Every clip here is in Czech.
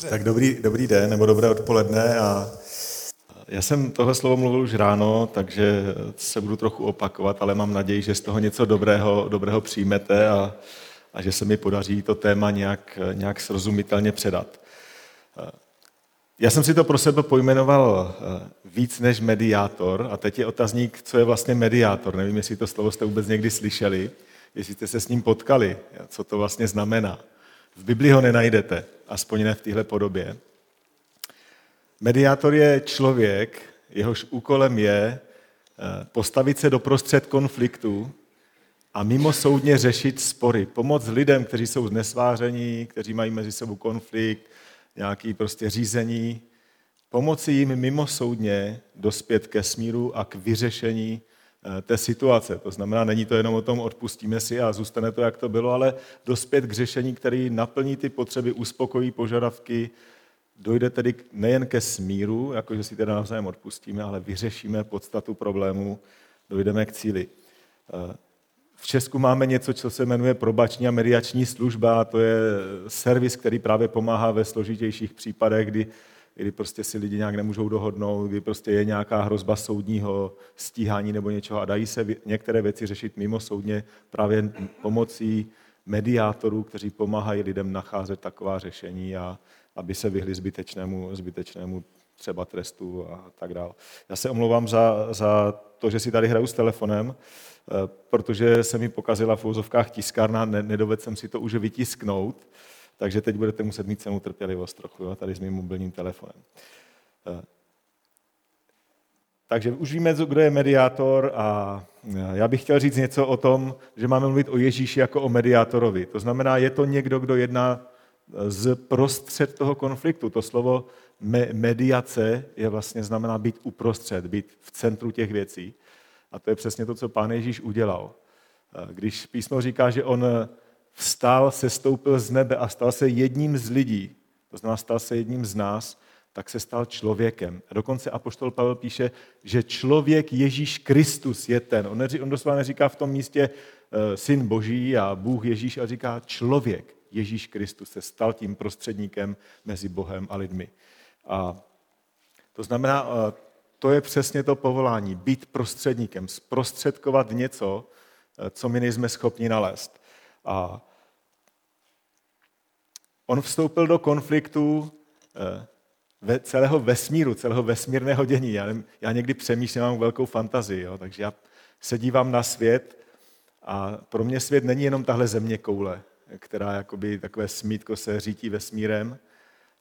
Tak dobrý, dobrý den nebo dobré odpoledne. A já jsem tohle slovo mluvil už ráno, takže se budu trochu opakovat, ale mám naději, že z toho něco dobrého, dobrého přijmete a, a že se mi podaří to téma nějak, nějak srozumitelně předat. Já jsem si to pro sebe pojmenoval eh, víc než mediátor a teď je otazník, co je vlastně mediátor. Nevím, jestli to slovo jste vůbec někdy slyšeli, jestli jste se s ním potkali, co to vlastně znamená. V Biblii ho nenajdete, aspoň ne v téhle podobě. Mediátor je člověk, jehož úkolem je eh, postavit se do prostřed konfliktu a mimo soudně řešit spory. Pomoc lidem, kteří jsou znesváření, kteří mají mezi sebou konflikt, nějaký prostě řízení. Pomoci jim mimo soudně dospět ke smíru a k vyřešení té situace. To znamená, není to jenom o tom, odpustíme si a zůstane to, jak to bylo, ale dospět k řešení, který naplní ty potřeby, uspokojí požadavky, dojde tedy nejen ke smíru, jakože si teda navzájem odpustíme, ale vyřešíme podstatu problému, dojdeme k cíli. Eh, v Česku máme něco, co se jmenuje probační a mediační služba, to je servis, který právě pomáhá ve složitějších případech, kdy kdy prostě si lidi nějak nemůžou dohodnout, kdy prostě je nějaká hrozba soudního stíhání nebo něčeho a dají se některé věci řešit mimo soudně právě pomocí mediátorů, kteří pomáhají lidem nacházet taková řešení a aby se vyhli zbytečnému, zbytečnému třeba trestu a tak dále. Já se omlouvám za, za to, že si tady hraju s telefonem, eh, protože se mi pokazila v úzovkách tiskárna, nedovedl jsem si to už vytisknout, takže teď budete muset mít celou trpělivost trochu, jo, tady s mým mobilním telefonem. Eh, takže už víme, kdo je mediátor a eh, já bych chtěl říct něco o tom, že máme mluvit o Ježíši jako o mediátorovi. To znamená, je to někdo, kdo jedná eh, z prostřed toho konfliktu. To slovo mediace je vlastně znamená být uprostřed, být v centru těch věcí. A to je přesně to, co pán Ježíš udělal. Když písmo říká, že on vstal, se stoupil z nebe a stal se jedním z lidí, to znamená stal se jedním z nás, tak se stal člověkem. A dokonce Apoštol Pavel píše, že člověk Ježíš Kristus je ten. On, neří, on doslova neříká v tom místě uh, syn Boží a Bůh Ježíš, ale říká člověk Ježíš Kristus se stal tím prostředníkem mezi Bohem a lidmi. A to znamená, uh, to je přesně to povolání, být prostředníkem, zprostředkovat něco, uh, co my nejsme schopni nalézt. A on vstoupil do konfliktu eh, ve celého vesmíru, celého vesmírného dění. Já, já někdy přemýšlím, mám velkou fantazii, jo, takže já se dívám na svět a pro mě svět není jenom tahle země koule, která jakoby takové smítko se řítí vesmírem,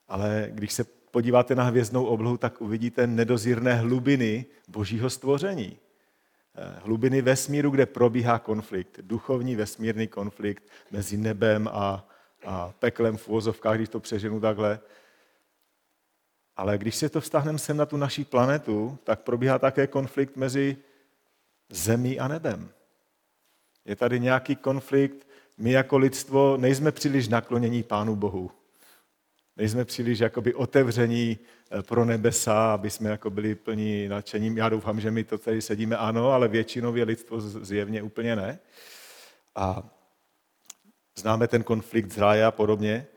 ale když se podíváte na hvězdnou oblohu, tak uvidíte nedozírné hlubiny božího stvoření. Eh, hlubiny vesmíru, kde probíhá konflikt, duchovní vesmírný konflikt mezi nebem a, a peklem v uvozovkách, když to přeženu takhle. Ale když se to vztahneme sem na tu naší planetu, tak probíhá také konflikt mezi zemí a nebem. Je tady nějaký konflikt, my jako lidstvo nejsme příliš naklonění Pánu Bohu nejsme příliš jakoby otevření eh, pro nebesa, aby jsme jako byli plní nadšením. Já doufám, že my to tady sedíme ano, ale většinově lidstvo zjevně úplně ne. A známe ten konflikt z ráje a podobně.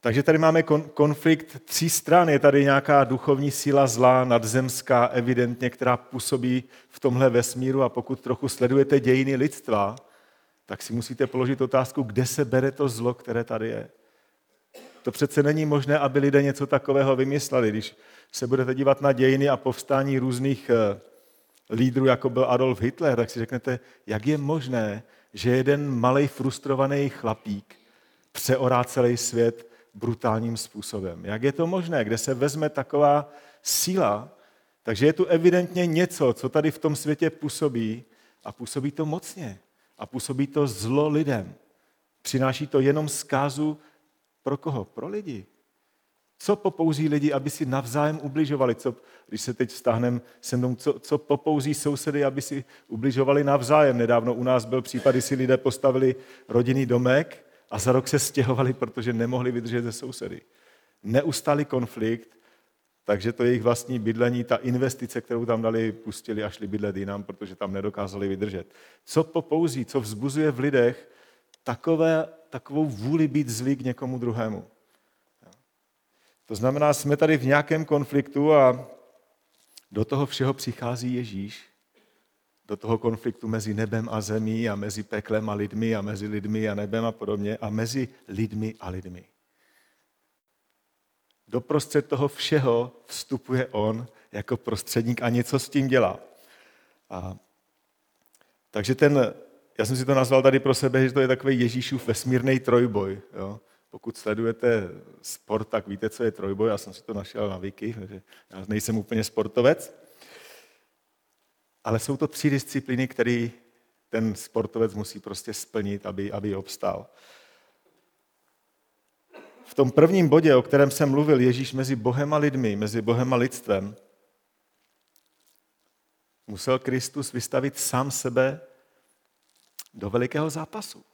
Takže tady máme konflikt tří stran. Je tady nějaká duchovní síla zlá, nadzemská, evidentně, která působí v tomhle vesmíru a pokud trochu sledujete dějiny lidstva, tak si musíte položit otázku, kde se bere to zlo, které tady je. To přece není možné, aby lidé něco takového vymysleli. Když se budete dívat na dějiny a povstání různých eh, lídrů, jako byl Adolf Hitler, tak si řeknete, jak je možné, že jeden malý frustrovaný chlapík přeorá celý svět brutálním způsobem. Jak je to možné? Kde se vezme taková síla? Takže je tu evidentně něco, co tady v tom světě působí a působí to mocně. A působí to zlo lidem. Přináší to jenom zkázu pro koho? Pro lidi. Co popouzí lidi, aby si navzájem ubližovali? Co, když se teď vztáhneme se mnou, co, co popouzí sousedy, aby si ubližovali navzájem? Nedávno u nás byl případ, kdy si lidé postavili rodinný domek a za rok se stěhovali, protože nemohli vydržet ze sousedy. Neustálý konflikt, takže to jejich vlastní bydlení, ta investice, kterou tam dali, pustili a šli bydlet jinam, protože tam nedokázali vydržet. Co popouzí, co vzbuzuje v lidech takové takovou vůli být zlý k někomu druhému. To znamená, jsme tady v nějakém konfliktu a do toho všeho přichází Ježíš, do toho konfliktu mezi nebem a zemí a mezi peklem a lidmi a mezi lidmi a nebem a podobně a mezi lidmi a lidmi. Doprostřed toho všeho vstupuje on jako prostředník a něco s tím dělá. A, takže ten, já jsem si to nazval tady pro sebe, že to je takový Ježíšův vesmírný trojboj. Jo? Pokud sledujete sport, tak víte, co je trojboj. Já jsem si to našel na Wiki, takže já nejsem úplně sportovec. Ale jsou to tři disciplíny, které ten sportovec musí prostě splnit, aby, aby obstál. V tom prvním bodě, o kterém jsem mluvil, Ježíš mezi Bohem a lidmi, mezi Bohem a lidstvem, musel Kristus vystavit sám sebe velikého zápasu.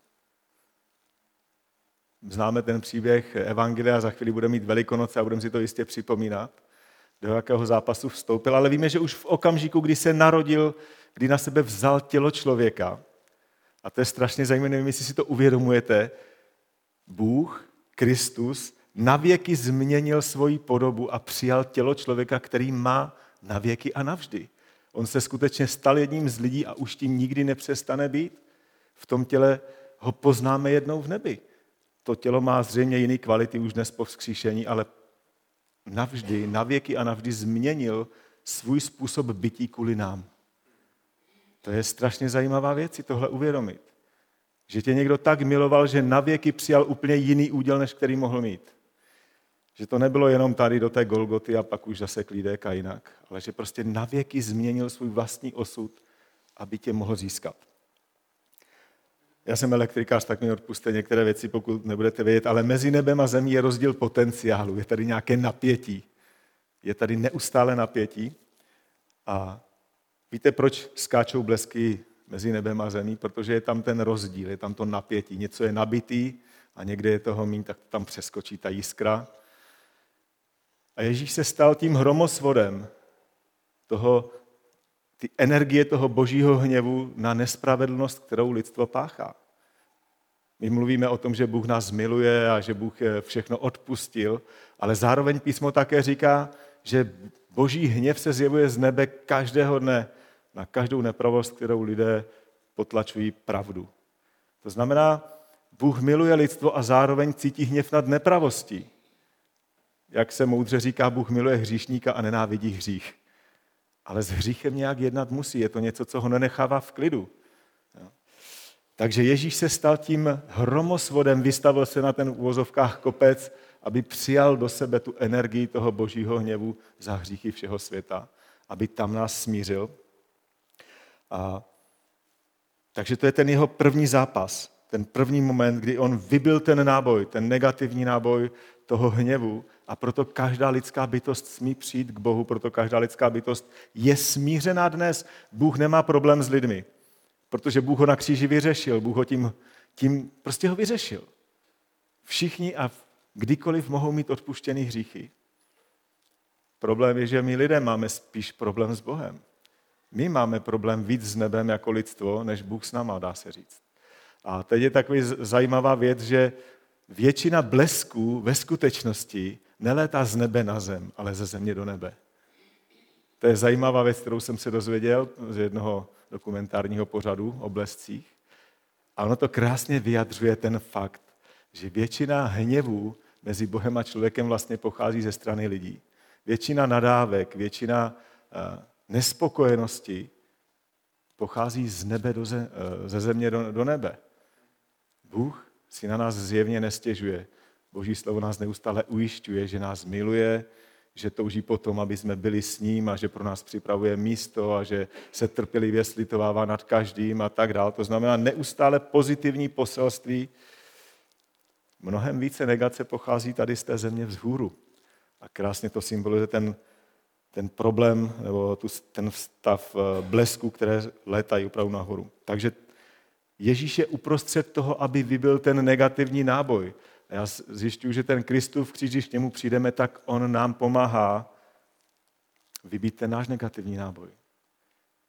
Známe ten příběh Evangelia, za chvíli bude mít Velikonoce a budeme si to jistě připomínat, do jakého zápasu vstoupil, ale víme, že už v okamžiku, kdy se narodil, kdy na sebe vzal tělo člověka, a to je strašně zajímavé, nevím, jestli si to uvědomujete, Bůh, Kristus, navěky změnil svoji podobu a přijal tělo člověka, který má navěky a navždy. On se skutečně stal jedním z lidí a už tím nikdy nepřestane být. V tom těle ho poznáme jednou v nebi. To tělo má zřejmě jiný kvality už dnes po vzkříšení, ale navždy, navěky a navždy změnil svůj způsob bytí kvůli nám. To je strašně zajímavá věc si tohle uvědomit. Že tě někdo tak miloval, že navěky přijal úplně jiný úděl, než který mohl mít. Že to nebylo jenom tady do té Golgoty a pak už zase klídek a jinak, ale že prostě navěky změnil svůj vlastní osud, aby tě mohl získat. Já jsem elektrikář, tak mi odpuste některé věci, pokud nebudete vědět, ale mezi nebem a zemí je rozdíl potenciálu, je tady nějaké napětí. Je tady neustále napětí. A víte, proč skáčou blesky mezi nebem a zemí? Protože je tam ten rozdíl, je tam to napětí. Něco je nabitý a někde je toho mín, tak tam přeskočí ta jiskra. A Ježíš se stal tím hromosvodem toho, ty energie toho božího hněvu na nespravedlnost, kterou lidstvo páchá. My mluvíme o tom, že Bůh nás miluje a že Bůh všechno odpustil, ale zároveň písmo také říká, že boží hněv se zjevuje z nebe každého dne na každou nepravost, kterou lidé potlačují pravdu. To znamená, Bůh miluje lidstvo a zároveň cítí hněv nad nepravostí. Jak se moudře říká, Bůh miluje hříšníka a nenávidí hřích ale s hříchem nějak jednat musí. Je to něco, co ho nenechává v klidu. Takže Ježíš se stal tím hromosvodem, vystavil se na ten uvozovkách kopec, aby přijal do sebe tu energii toho božího hněvu za hříchy všeho světa, aby tam nás smířil. A, takže to je ten jeho první zápas, ten první moment, kdy on vybil ten náboj, ten negativní náboj toho hněvu a proto každá lidská bytost smí přijít k Bohu, proto každá lidská bytost je smířená dnes. Bůh nemá problém s lidmi, protože Bůh ho na kříži vyřešil, Bůh ho tím, tím prostě ho vyřešil. Všichni a kdykoliv mohou mít odpuštěný hříchy. Problém je, že my lidé máme spíš problém s Bohem. My máme problém víc s nebem jako lidstvo, než Bůh s náma, dá se říct. A teď je takový zajímavá věc, že většina blesků ve skutečnosti nelétá z nebe na zem, ale ze země do nebe. To je zajímavá věc, kterou jsem se dozvěděl z jednoho dokumentárního pořadu o blescích. A ono to krásně vyjadřuje ten fakt, že většina hněvů mezi Bohem a člověkem vlastně pochází ze strany lidí. Většina nadávek, většina eh, nespokojenosti pochází z nebe do ze, eh, ze země do, do nebe. Bůh si na nás zjevně nestěžuje. Boží slovo nás neustále ujišťuje, že nás miluje, že touží potom, aby jsme byli s ním a že pro nás připravuje místo a že se trpělivě slitovává nad každým a tak dále. To znamená neustále pozitivní poselství. Mnohem více negace pochází tady z té země vzhůru. A krásně to symbolizuje ten, ten problém nebo tu, ten stav eh, blesku, které létají opravdu nahoru. Takže Ježíš je uprostřed toho, aby vybil ten negativní náboj. A já zjišťuju, že ten Kristův kříž, když k němu přijdeme, tak on nám pomáhá vybít ten náš negativní náboj.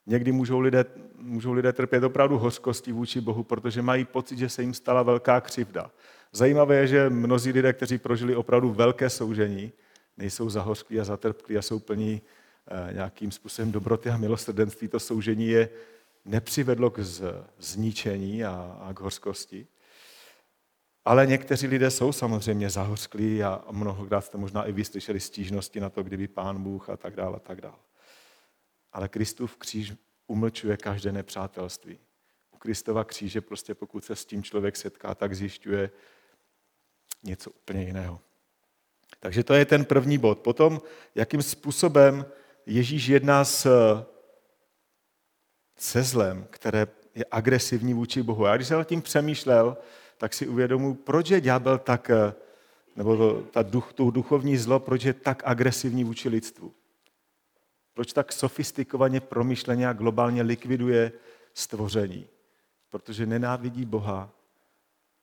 Někdy můžou lidé, můžou lidé trpět opravdu hořkostí vůči Bohu, protože mají pocit, že se jim stala velká křivda. Zajímavé je, že mnozí lidé, kteří prožili opravdu velké soužení, nejsou zahořklí a zatrpklí a jsou plní eh, nějakým způsobem dobroty a milosrdenství. To soužení je nepřivedlo k zničení a, k hořkosti. Ale někteří lidé jsou samozřejmě zahořklí a mnohokrát jste možná i vyslyšeli stížnosti na to, kdyby pán Bůh a tak dále, a tak dále. Ale Kristův kříž umlčuje každé nepřátelství. U Kristova kříže prostě pokud se s tím člověk setká, tak zjišťuje něco úplně jiného. Takže to je ten první bod. Potom, jakým způsobem Ježíš jedná s, se zlem, které je agresivní vůči Bohu. Já když jsem nad tím přemýšlel, tak si uvědomuji, proč je ďábel tak, nebo to, ta duch, tu duchovní zlo, proč je tak agresivní vůči lidstvu. Proč tak sofistikovaně, promyšleně a globálně likviduje stvoření? Protože nenávidí Boha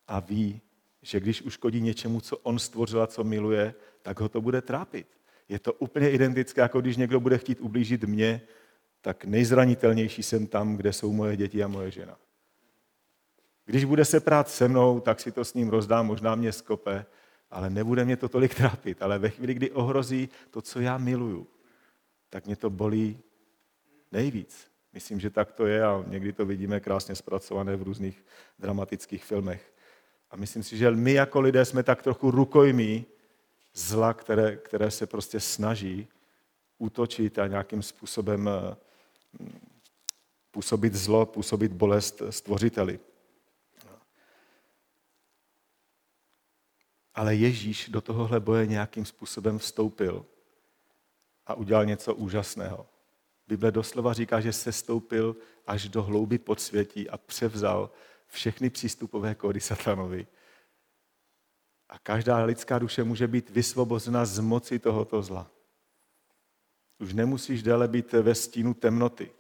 a ví, že když uškodí něčemu, co on stvořil a co miluje, tak ho to bude trápit. Je to úplně identické, jako když někdo bude chtít ublížit mě, tak nejzranitelnější jsem tam, kde jsou moje děti a moje žena. Když bude se prát se mnou, tak si to s ním rozdám, možná mě skope, ale nebude mě to tolik trápit. Ale ve chvíli, kdy ohrozí to, co já miluju, tak mě to bolí nejvíc. Myslím, že tak to je a někdy to vidíme krásně zpracované v různých dramatických filmech. A myslím si, že my jako lidé jsme tak trochu rukojmí zla, které, které se prostě snaží útočit a nějakým způsobem eh, působit zlo, působit bolest stvořiteli. Ale Ježíš do tohohle boje nějakým způsobem vstoupil a udělal něco úžasného. Bible doslova říká, že se stoupil až do hlouby podsvětí a převzal všechny přístupové kódy satanovi. A každá lidská duše může být vysvobozena z moci tohoto zla. Už nemusíš déle být ve stínu temnoty.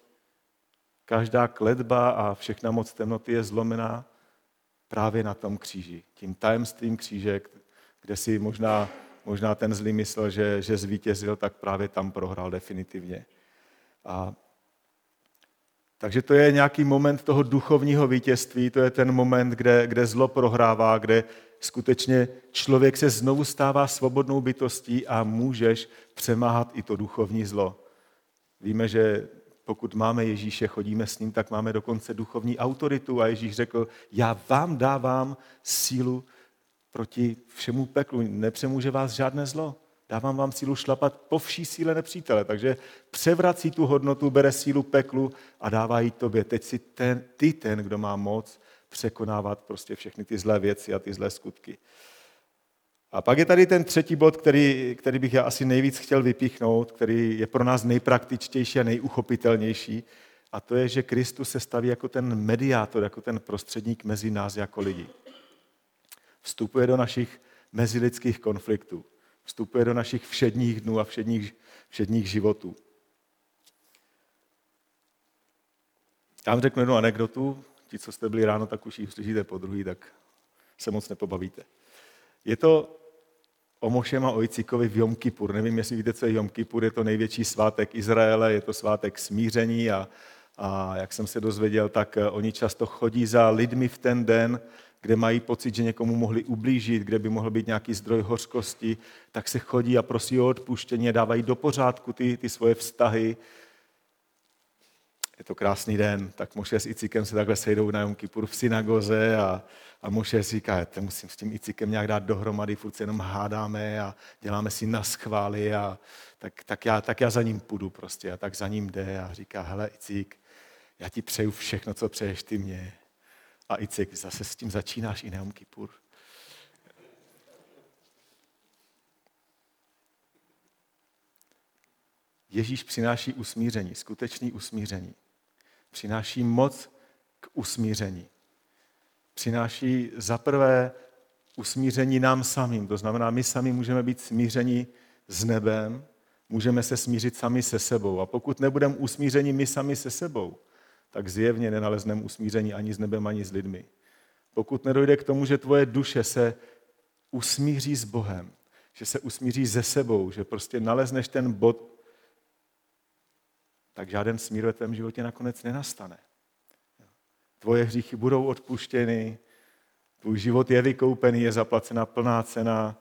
Každá kledba a všechna moc temnoty je zlomená právě na tom kříži. Tím tajemstvím kříže, kde si možná, možná ten zlý myslel, že, že zvítězil, tak právě tam prohrál definitivně. A takže to je nějaký moment toho duchovního vítězství, to je ten moment, kde, kde zlo prohrává, kde skutečně člověk se znovu stává svobodnou bytostí a můžeš přemáhat i to duchovní zlo. Víme, že pokud máme Ježíše, chodíme s ním, tak máme dokonce duchovní autoritu a Ježíš řekl, já vám dávám sílu proti všemu peklu, nepřemůže vás žádné zlo. Dávám vám sílu šlapat po vší síle nepřítele. Takže převrací tu hodnotu, bere sílu peklu a dává ji tobě. Teď si ten, ty ten, kdo má moc překonávat prostě všechny ty zlé věci a ty zlé skutky. A pak je tady ten třetí bod, který, který bych já asi nejvíc chtěl vypíchnout, který je pro nás nejpraktičtější a nejuchopitelnější. A to je, že Kristus se staví jako ten mediátor, jako ten prostředník mezi nás jako lidi. Vstupuje do našich mezilidských konfliktů vstupuje do našich všedních dnů a všedních, všedních životů. Já vám řeknu jednu anekdotu. Ti, co jste byli ráno, tak už ji slyšíte po druhý, tak se moc nepobavíte. Je to o Mošem a o Icikovi v Jom Kippur. Nevím, jestli víte, co je Jom Kippur. Je to největší svátek Izraele, je to svátek smíření a, a jak jsem se dozvěděl, tak eh, oni často chodí za lidmi v ten den kde mají pocit, že někomu mohli ublížit, kde by mohl být nějaký zdroj hořkosti, tak se chodí a prosí o odpuštění, dávají do pořádku ty, ty svoje vztahy. Je to krásný den, tak Moše s Icikem se takhle sejdou na Jom Kippur v synagoze a, a Moše říká, to musím s tím Icikem nějak dát dohromady, furt se jenom hádáme a děláme si na schvály a tak, tak, já, tak já za ním půjdu prostě a tak za ním jde a říká, hele Icik, já ti přeju všechno, co přeješ ty mě. A Icek, zase s tím začínáš i Neom Kippur. Ježíš přináší usmíření, skutečný usmíření. Přináší moc k usmíření. Přináší zaprvé usmíření nám samým. To znamená, my sami můžeme být smíření s nebem, můžeme se smířit sami se sebou. A pokud nebudeme usmíření my sami se sebou, tak zjevně nenalezneme usmíření ani s nebem, ani s lidmi. Pokud nedojde k tomu, že tvoje duše se usmíří s Bohem, že se usmíří se sebou, že prostě nalezneš ten bod, tak žádný smír ve tvém životě nakonec nenastane. Tvoje hříchy budou odpuštěny, tvůj život je vykoupený, je zaplacena plná cena,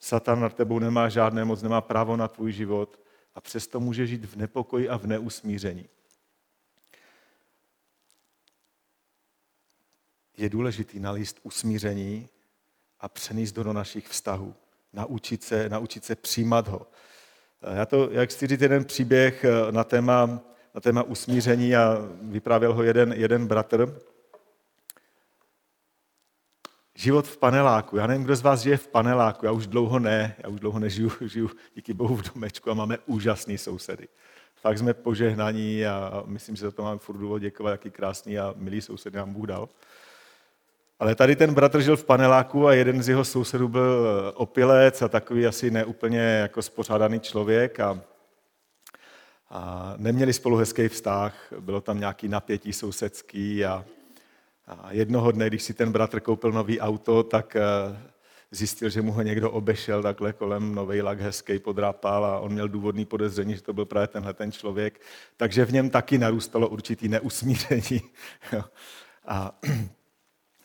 Satan nad tebou nemá žádné moc, nemá právo na tvůj život a přesto může žít v nepokoji a v neusmíření. Je důležitý nalíst usmíření a přenést do našich vztahů. Naučit se, naučit se přijímat ho. Já to, jak chci říct jeden příběh na téma, na téma usmíření a vyprávěl ho jeden, jeden bratr, život v paneláku. Já nevím, kdo z vás žije v paneláku, já už dlouho ne, já už dlouho nežiju, žiju díky bohu v domečku a máme úžasný sousedy. Fakt jsme požehnaní a myslím, že za to máme furt důvod děkovat, jaký krásný a milý sousedy nám Bůh dal. Ale tady ten bratr žil v paneláku a jeden z jeho sousedů byl opilec a takový asi neúplně jako spořádaný člověk a, a neměli spolu hezký vztah, bylo tam nějaký napětí sousedský a, a jednoho dne, když si ten bratr koupil nový auto, tak eh, zjistil, že mu ho někdo obešel takhle kolem nový lak hezký, podrápal a on měl důvodný podezření, že to byl právě tenhle ten člověk. Takže v něm taky narůstalo určitý neusmíření. a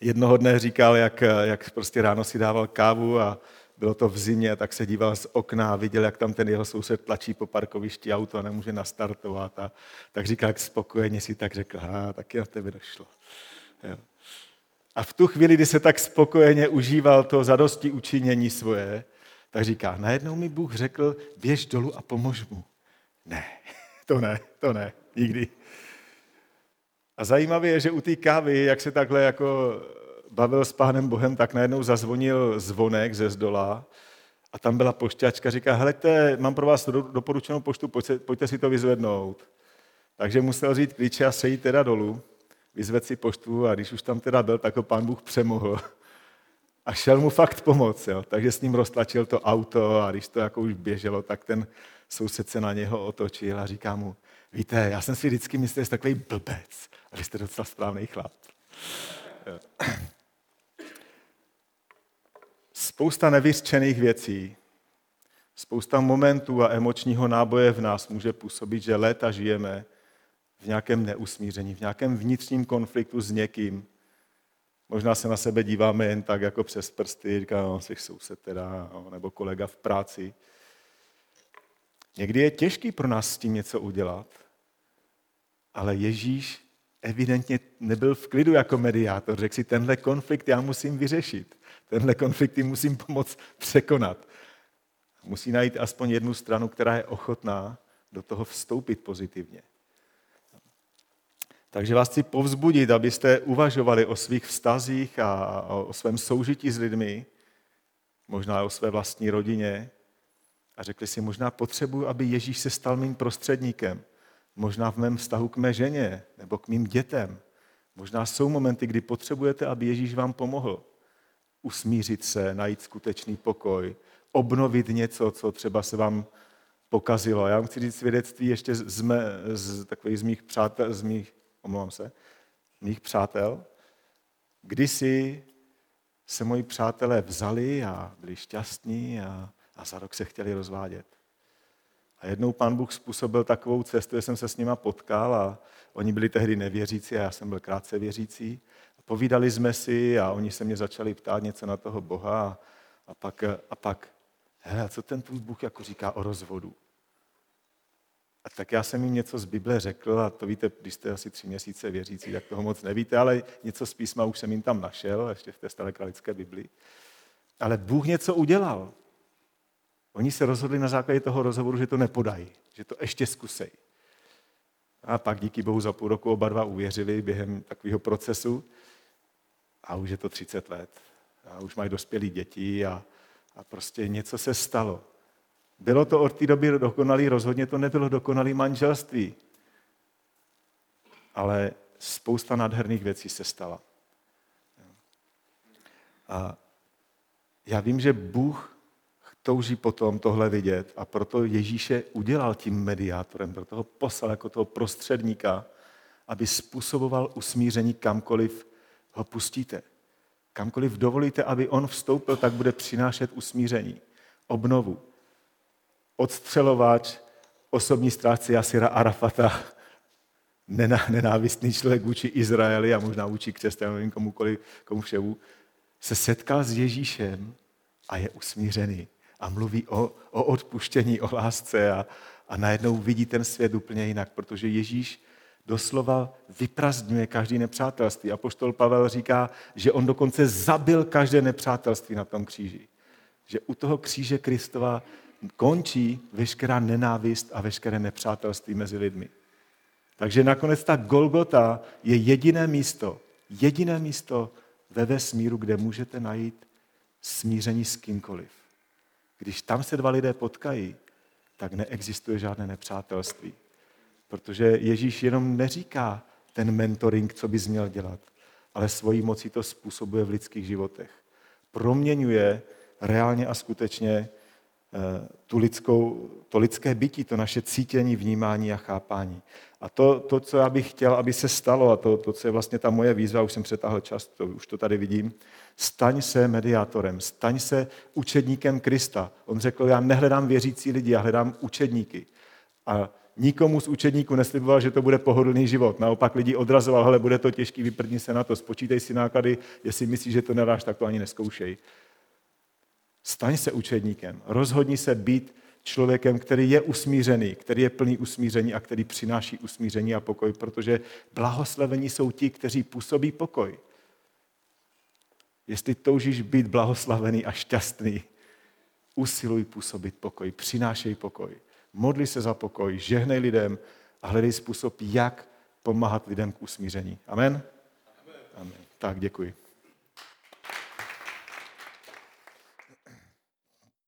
jednoho dne říkal, jak, jak prostě ráno si dával kávu a bylo to v zimě, tak se díval z okna a viděl, jak tam ten jeho soused tlačí po parkovišti auto a nemůže nastartovat. A tak říkal, jak spokojeně si tak řekl, ha, taky na tebe došlo. Jo. A v tu chvíli, kdy se tak spokojeně užíval to zadosti učinění svoje, tak říká, najednou mi Bůh řekl, běž dolů a pomož mu. Ne, to ne, to ne, nikdy. A zajímavé je, že u té kávy, jak se takhle jako bavil s pánem Bohem, tak najednou zazvonil zvonek ze zdola a tam byla pošťačka, říká, helejte, mám pro vás doporučenou poštu, pojďte, pojďte si to vyzvednout. Takže musel říct klíče a sejít teda dolů vyzvedl si poštu a když už tam teda byl, tak ho pán Bůh přemohl. A šel mu fakt pomoct, jo. takže s ním roztlačil to auto a když to jako už běželo, tak ten soused se na něho otočil a říká mu, víte, já jsem si vždycky myslel, že jste takový blbec, vy jste docela správný chlap. Spousta nevyřčených věcí, spousta momentů a emočního náboje v nás může působit, že léta žijeme v nějakém neusmíření, v nějakém vnitřním konfliktu s někým. Možná se na sebe díváme jen tak jako přes prsty, říká, no, jsi soused teda, no, nebo kolega v práci. Někdy je těžký pro nás s tím něco udělat, ale Ježíš evidentně nebyl v klidu jako mediátor. Řekl si, tenhle konflikt já musím vyřešit. Tenhle konflikt musím pomoct překonat. Musí najít aspoň jednu stranu, která je ochotná do toho vstoupit pozitivně. Takže vás chci povzbudit, abyste uvažovali o svých vztazích a o svém soužití s lidmi, možná o své vlastní rodině a řekli si, možná potřebuji, aby Ježíš se stal mým prostředníkem. Možná v mém vztahu k mé ženě nebo k mým dětem. Možná jsou momenty, kdy potřebujete, aby Ježíš vám pomohl usmířit se, najít skutečný pokoj, obnovit něco, co třeba se vám pokazilo. Já vám chci říct svědectví ještě z, mé, z takových z mých přátel, z mých omlouvám se, mých přátel. Kdysi se moji přátelé vzali a byli šťastní a, a za rok se chtěli rozvádět. A jednou pán Bůh způsobil takovou cestu, že jsem se s nima potkal a oni byli tehdy nevěřící a já jsem byl krátce věřící. A povídali jsme si a oni se mě začali ptát něco na toho Boha a, a pak, a pak hele, co ten tvůj Bůh jako říká o rozvodu? A tak já jsem jim něco z Bible řekl, a to víte, když jste asi tři měsíce věřící, tak toho moc nevíte, ale něco z písma už jsem jim tam našel, ještě v té staré kralické Biblii. Ale Bůh něco udělal. Oni se rozhodli na základě toho rozhovoru, že to nepodají, že to ještě zkusej. A pak díky Bohu za půl roku oba dva uvěřili během takového procesu a už je to 30 let. A už mají dospělí děti a, a prostě něco se stalo. Bylo to od té doby dokonalý, rozhodně to nebylo dokonalý manželství. Ale spousta nádherných věcí se stala. A já vím, že Bůh touží potom tohle vidět a proto Ježíše udělal tím mediátorem, proto ho poslal jako toho prostředníka, aby způsoboval usmíření kamkoliv ho pustíte. Kamkoliv dovolíte, aby on vstoupil, tak bude přinášet usmíření, obnovu, odstřelovač, osobní strážce Jasira Arafata, nenávistný člověk vůči Izraeli a možná vůči křesťanům, komukoliv, komu všemu, se setkal s Ježíšem a je usmířený. A mluví o, o odpuštění, o lásce a, a najednou vidí ten svět úplně jinak, protože Ježíš doslova vyprazdňuje každý nepřátelství. A poštol Pavel říká, že on dokonce zabil každé nepřátelství na tom kříži. Že u toho kříže Kristova končí veškerá nenávist a veškeré nepřátelství mezi lidmi. Takže nakonec ta Golgota je jediné místo, jediné místo ve vesmíru, kde můžete najít smíření s kýmkoliv. Když tam se dva lidé potkají, tak neexistuje žádné nepřátelství. Protože Ježíš jenom neříká ten mentoring, co bys měl dělat, ale svojí mocí to způsobuje v lidských životech. Proměňuje reálně a skutečně Eh, tu lidskou, to lidské bytí, to naše cítění, vnímání a chápání. A to, to co já bych chtěl, aby se stalo, a to, to, co je vlastně ta moje výzva, už jsem přetáhl čas, to, už to tady vidím, staň se mediátorem, staň se učedníkem Krista. On řekl, já nehledám věřící lidi, já hledám učedníky. A nikomu z učedníků nesliboval, že to bude pohodlný život. Naopak lidi odrazoval, hele, bude to těžký, vyprdni se na to, spočítej si náklady, jestli myslíš, že to nedáš, tak to ani neskoušej. Staň se učedníkem. Rozhodni se být člověkem, který je usmířený, který je plný usmíření a který přináší usmíření a pokoj, protože blahoslavení jsou ti, kteří působí pokoj. Jestli toužíš být blahoslavený a šťastný, usiluj působit pokoj, přinášej pokoj. Modli se za pokoj, žehnej lidem a hledej způsob, jak pomáhat lidem k usmíření. Amen? Amen. Amen. Tak, děkuji.